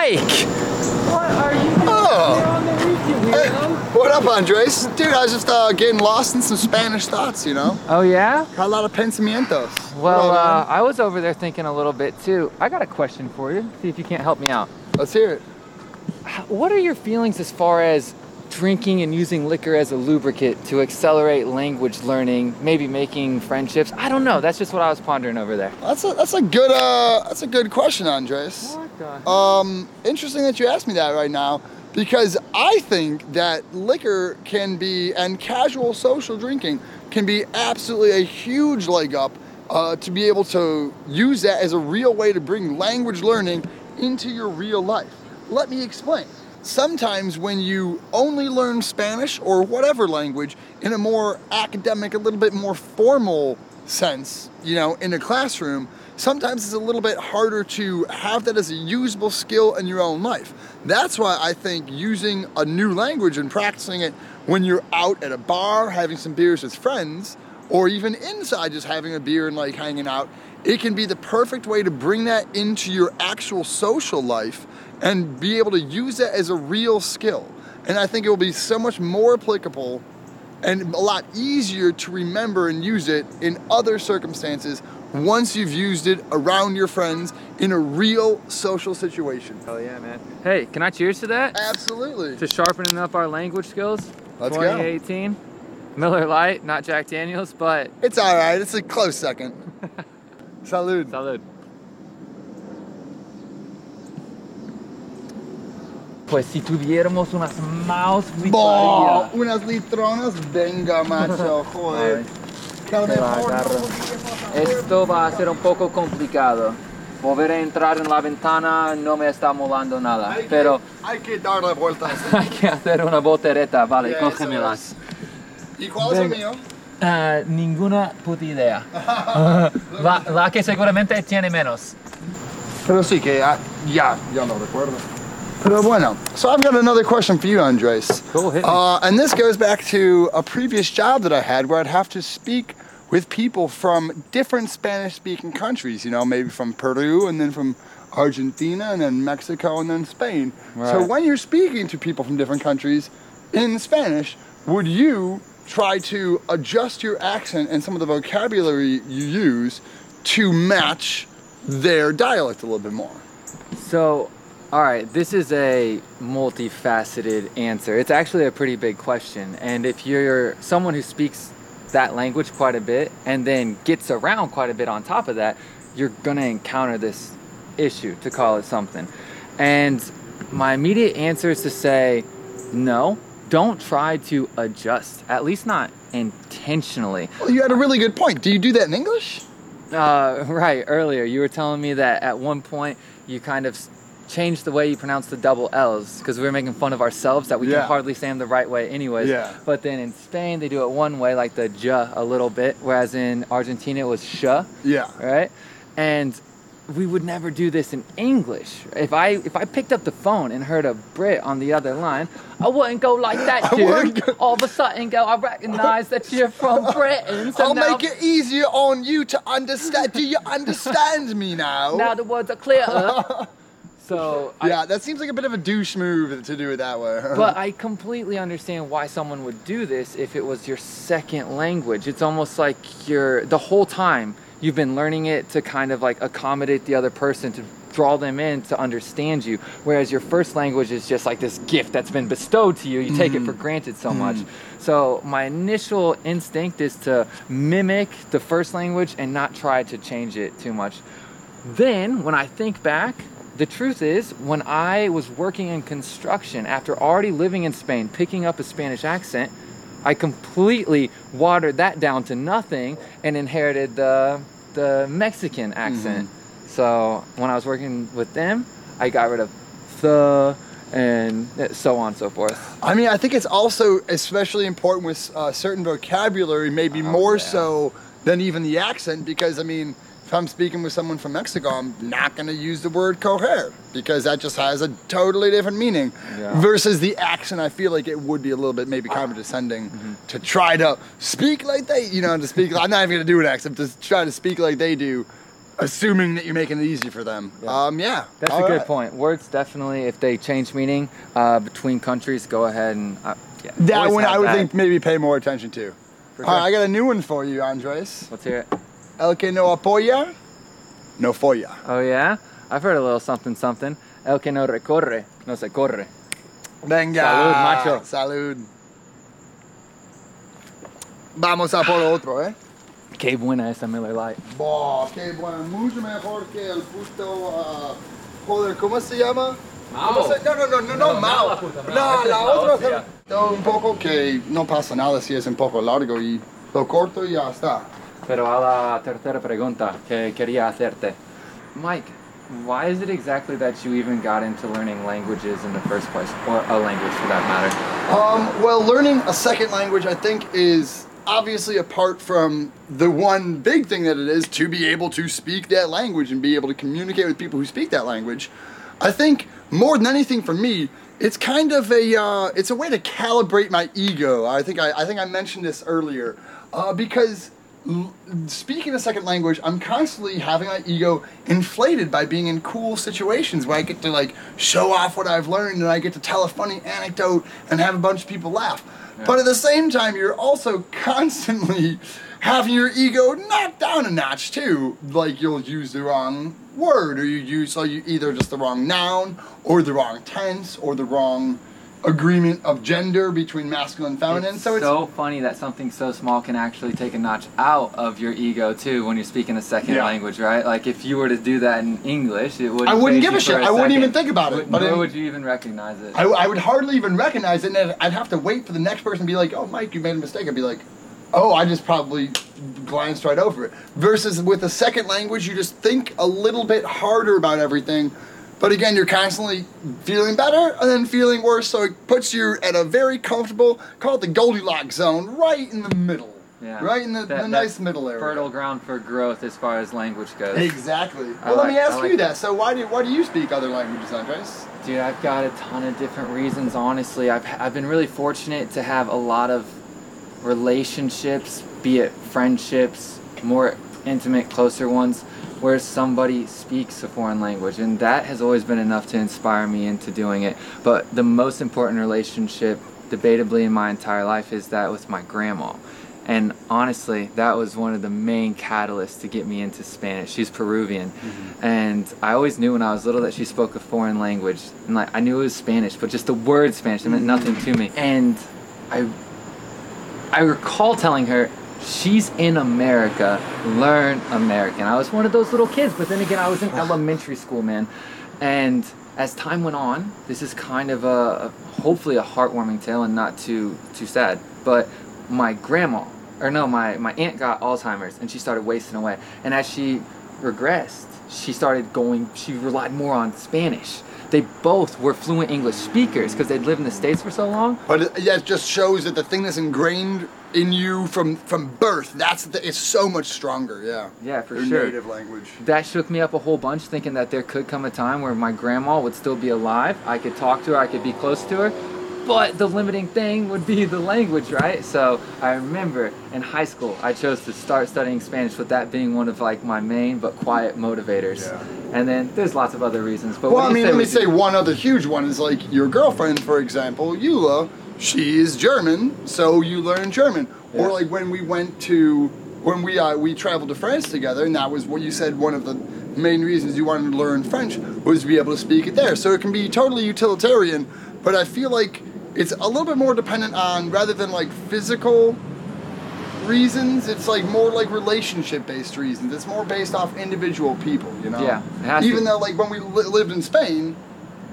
Mike! What are you doing Oh. here on the reef, you weirdo? What up, Andres? Dude, I was just uh, getting lost in some Spanish thoughts, you know? Oh yeah? Got a lot of pensamientos. Well, uh. I was over there thinking a little bit too. I got a question for you. See if you can't help me out. let's hear it. What are your feelings as far as drinking and using liquor as a lubricant to accelerate language learning, maybe making friendships? I don't know. That's just what I was pondering over there. That's a that's a good uh that's a good question, Andres. What the? Um, interesting that you asked me that right now because I think that liquor can be and casual social drinking can be absolutely a huge leg up uh, to be able to use that as a real way to bring language learning into your real life. Let me explain. Sometimes when you only learn Spanish or whatever language in a more academic, a little bit more formal sense, you know, in a classroom, sometimes it's a little bit harder to have that as a usable skill in your own life. That's why I think using a new language and practicing it when you're out at a bar having some beers with friends, or even inside just having a beer and like hanging out, it can be the perfect way to bring that into your actual social life and be able to use that as a real skill. And I think it will be so much more applicable and a lot easier to remember and use it in other circumstances once you've used it around your friends in a real social situation. Oh yeah, man. Hey, can I cheers to that? Absolutely. To sharpening up our language skills. Let's go. 2018. Miller Lite, not Jack Daniels, but It's all right. It's a close second. Salud. salud. Pues si tuviéramos unas Mahous, unas litronas, venga, macho, joder. Esto va a ser un poco complicado. Volver a entrar en la ventana no me está molando nada, Hay que- pero hay que darle vueltas. hay que hacer una voltereta, vale, Eso cógemelas. ¿Y cuál es el mío? Ah, ninguna puta idea. la, la que seguramente tiene menos. Pero sí que ah, ya, ya lo recuerdo. Pero bueno, so I've got another question for you, Andres. Cool, hit me. Uh, and this goes back to a previous job that I had where I'd have to speak with people from different Spanish speaking countries, you know, maybe from Peru and then from Argentina and then Mexico and then Spain. So when you're speaking to people from different countries in Spanish, would you try to adjust your accent and some of the vocabulary you use to match their dialect a little bit more? So, all right, this is a multifaceted answer. It's actually a pretty big question. And if you're someone who speaks that language quite a bit and then gets around quite a bit on top of that, you're to encounter this issue, to call it something. And my immediate answer is to say, no, don't try to adjust, at least not intentionally. Well, you had a really good point. Do you do that in English? Uh, right, earlier you were telling me that at one point you kind of changed the way you pronounce the double L's because we were making fun of ourselves that we Yeah. can hardly say them the right way anyways. Yeah. But then in Spain they do it one way, like the j a a little bit, whereas in Argentina it was sh, Yeah. right? And we would never do this in English. If I if I picked up the phone and heard a Brit on the other line, I wouldn't go like that, dude. go- All of a sudden, go. I recognize that you're from Britain. So I'll now make it easier on you to understand. Do you understand me now? now the words are clearer. so, I, yeah, that seems like a bit of a douche move to do it that way. but I completely understand why someone would do this if it was your second language. It's almost like you're the whole time you've been learning it to kind of like accommodate the other person to draw them in to understand you. Whereas your first language is just like this gift that's been bestowed to you. You take it for mm-hmm. granted so much. Mm-hmm. So my initial instinct is to mimic the first language and not try to change it too much. Then, when I think back, the truth is, when I was working in construction after already living in Spain, picking up a Spanish accent, I completely watered that down to nothing and inherited the the Mexican accent. So when I was working with them, I got rid of the and so on and so forth. I mean, I think it's also especially important with uh, certain vocabulary, maybe more yeah. so than even the accent, because I mean, if I'm speaking with someone from Mexico, I'm not going to use the word coger because that just has a totally different meaning. Yeah. Versus the accent, I feel like it would be a little bit maybe condescending Mm-hmm. to try to speak like they, you know, to speak. I'm not even going to do an accent, to try to speak like they do. assuming that you're making it easy for them. Yeah. Um, yeah. That's All a good right. point. Words definitely, if they change meaning uh, between countries, go ahead and uh, yeah. That always one I would that. think maybe pay more attention to. All right. I got a new one for you, Andres. Let's hear it. El que no apoya, no folla. Oh yeah, I've heard a little something something. El que no recorre, no se corre. Venga. Salud, macho. Salud. Vamos a por otro, ¿eh? Qué buena esa Miller Lite. Boh, qué bueno. Mucho mejor que el puto. ah, joder, ¿cómo se llama? ¿Cómo No, no, no, no, no, No, Mahou. No, la otra. No, un poco que no pasa nada si es un poco largo y lo corto y ya está. Pero a la tercera pregunta que quería hacerte. Mike, why is it exactly that you even got into learning languages in the first place? Or a language for that matter? Um, well, learning a second language, I think, is obviously apart from the one big thing that it is to be able to speak that language and be able to communicate with people who speak that language. I think more than anything for me, it's kind of a uh, it's a way to calibrate my ego. I think I, I think I mentioned this earlier uh, because l- speaking a second language, I'm constantly having my ego inflated by being in cool situations where I get to like show off what I've learned and I get to tell a funny anecdote and have a bunch of people laugh. But at the same time, you're also constantly having your ego knocked down a notch too. Like you'll use the wrong word, or you use so you either just the wrong noun, or the wrong tense, or the wrong agreement of gender between masculine and feminine. It's so it's so funny that something so small can actually take a notch out of your ego too when you're speaking a second Yeah. language, right? Like if you were to do that in English, it would. I wouldn't give a shit. I wouldn't even think about it, but Nor in- would you even recognize it. I, I would hardly even recognize it, and I'd have to wait for the next person to be like, "Oh, Mike, you made a mistake." I'd be like, "Oh, I just probably glanced right over it." Versus with a second language, you just think a little bit harder about everything. But again, you're constantly feeling better and then feeling worse, so it puts you at a very comfortable, call it the Goldilocks zone, right in the middle. Yeah. Right in the, That- the nice middle area. Fertile ground for growth as far as language goes. Exactly. I Well, let me ask like you that. that. So, why do why do you speak other languages, Andres? Dude, I've got a ton of different reasons, honestly. I've, I've been really fortunate to have a lot of relationships, be it friendships, more intimate, closer ones, where somebody speaks a foreign language. And that has always been enough to inspire me into doing it. But the most important relationship, debatably, in my entire life is that with my grandma. And honestly, that was one of the main catalysts to get me into Spanish. She's Peruvian, mm-hmm. and I always knew when I was little that she spoke a foreign language, and like I knew it was Spanish, but just the word Spanish it meant mm-hmm. nothing to me. And I, I recall telling her, "She's in America. Learn American." I was one of those little kids, but then again, I was in elementary school, man. And as time went on, this is kind of a, hopefully a heartwarming tale and not too too sad. But my grandma, or no, my my aunt got Alzheimer's and she started wasting away. And as she regressed, she started going. She relied more on Spanish. They both were fluent English speakers because they'd lived in the states for so long. But it, yeah, it just shows that the thing that's ingrained in you from from birth, that's the, it's so much stronger. Yeah. Yeah, for Your sure. native language. that shook me up a whole bunch thinking that there could come a time where my grandma would still be alive i could talk to her i could be close to her but the limiting thing would be the language right so i remember in high school i chose to start studying spanish with that being one of like my main but quiet motivators Yeah. and then there's lots of other reasons but Well, I mean, let me say one other huge one is like your girlfriend, for example, Eula. She is German, so you learn German. Yeah. Or like when we went to when we uh, we traveled to France together, and that was what you said. One of the main reasons you wanted to learn French was to be able to speak it there. So it can be totally utilitarian, but I feel like it's a little bit more dependent on rather than like physical reasons. It's like more like relationship based reasons. It's more based off individual people, you know. Yeah, has to- Even though like when we li- lived in Spain,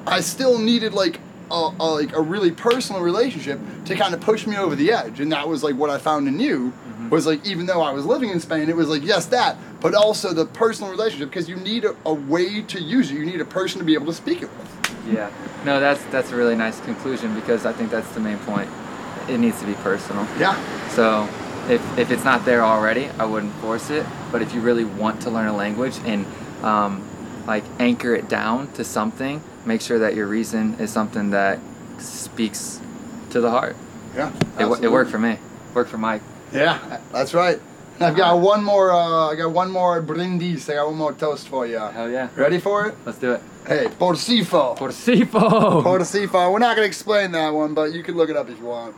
I still needed like a, a like a really personal relationship to kind of push me over the edge, and that was like what I found in you. Mm-hmm. Was like even though I was living in Spain, it was like yes that, but also the personal relationship because you need a, a way to use it. You need a person to be able to speak it with. Yeah no that's that's a really nice conclusion because i think that's the main point it needs to be personal Yeah. So if, if it's not there already, I wouldn't force it. But if you really want to learn a language and um, like anchor it down to something, make sure that your reason is something that speaks to the heart. Yeah. It, it worked for me. Worked for Mike. Yeah, that's right. I've got one more. Uh, I got one more brindis. I got one more toast for you. Hell yeah. Ready for it? Let's do it. Hey, Porcifo. Porcifo. Porcifo. We're not gonna explain that one, but you can look it up if you want.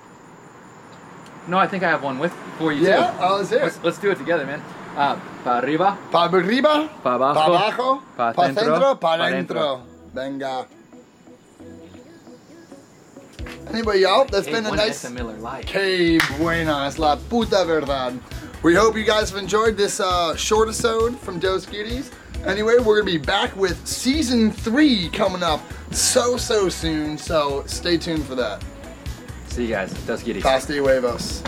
no, I think I have one with for you Yeah. too. Oh, let's hear it. Let's, let's do it together, man. Uh, pa arriba, Pa arriba. pa abajo, Pa abajo. pa Pa centro, centro. Pa pa dentro. Venga. Anyway, y'all, that's Hey, been a nice. Essa Miller Lite. Que buenas, la puta verdad. We hope you guys have enjoyed this uh, short episode from Dos Kitties. Anyway, we're gonna be back with season three coming up so so soon. So stay tuned for that. See you guys. Dos y huevos.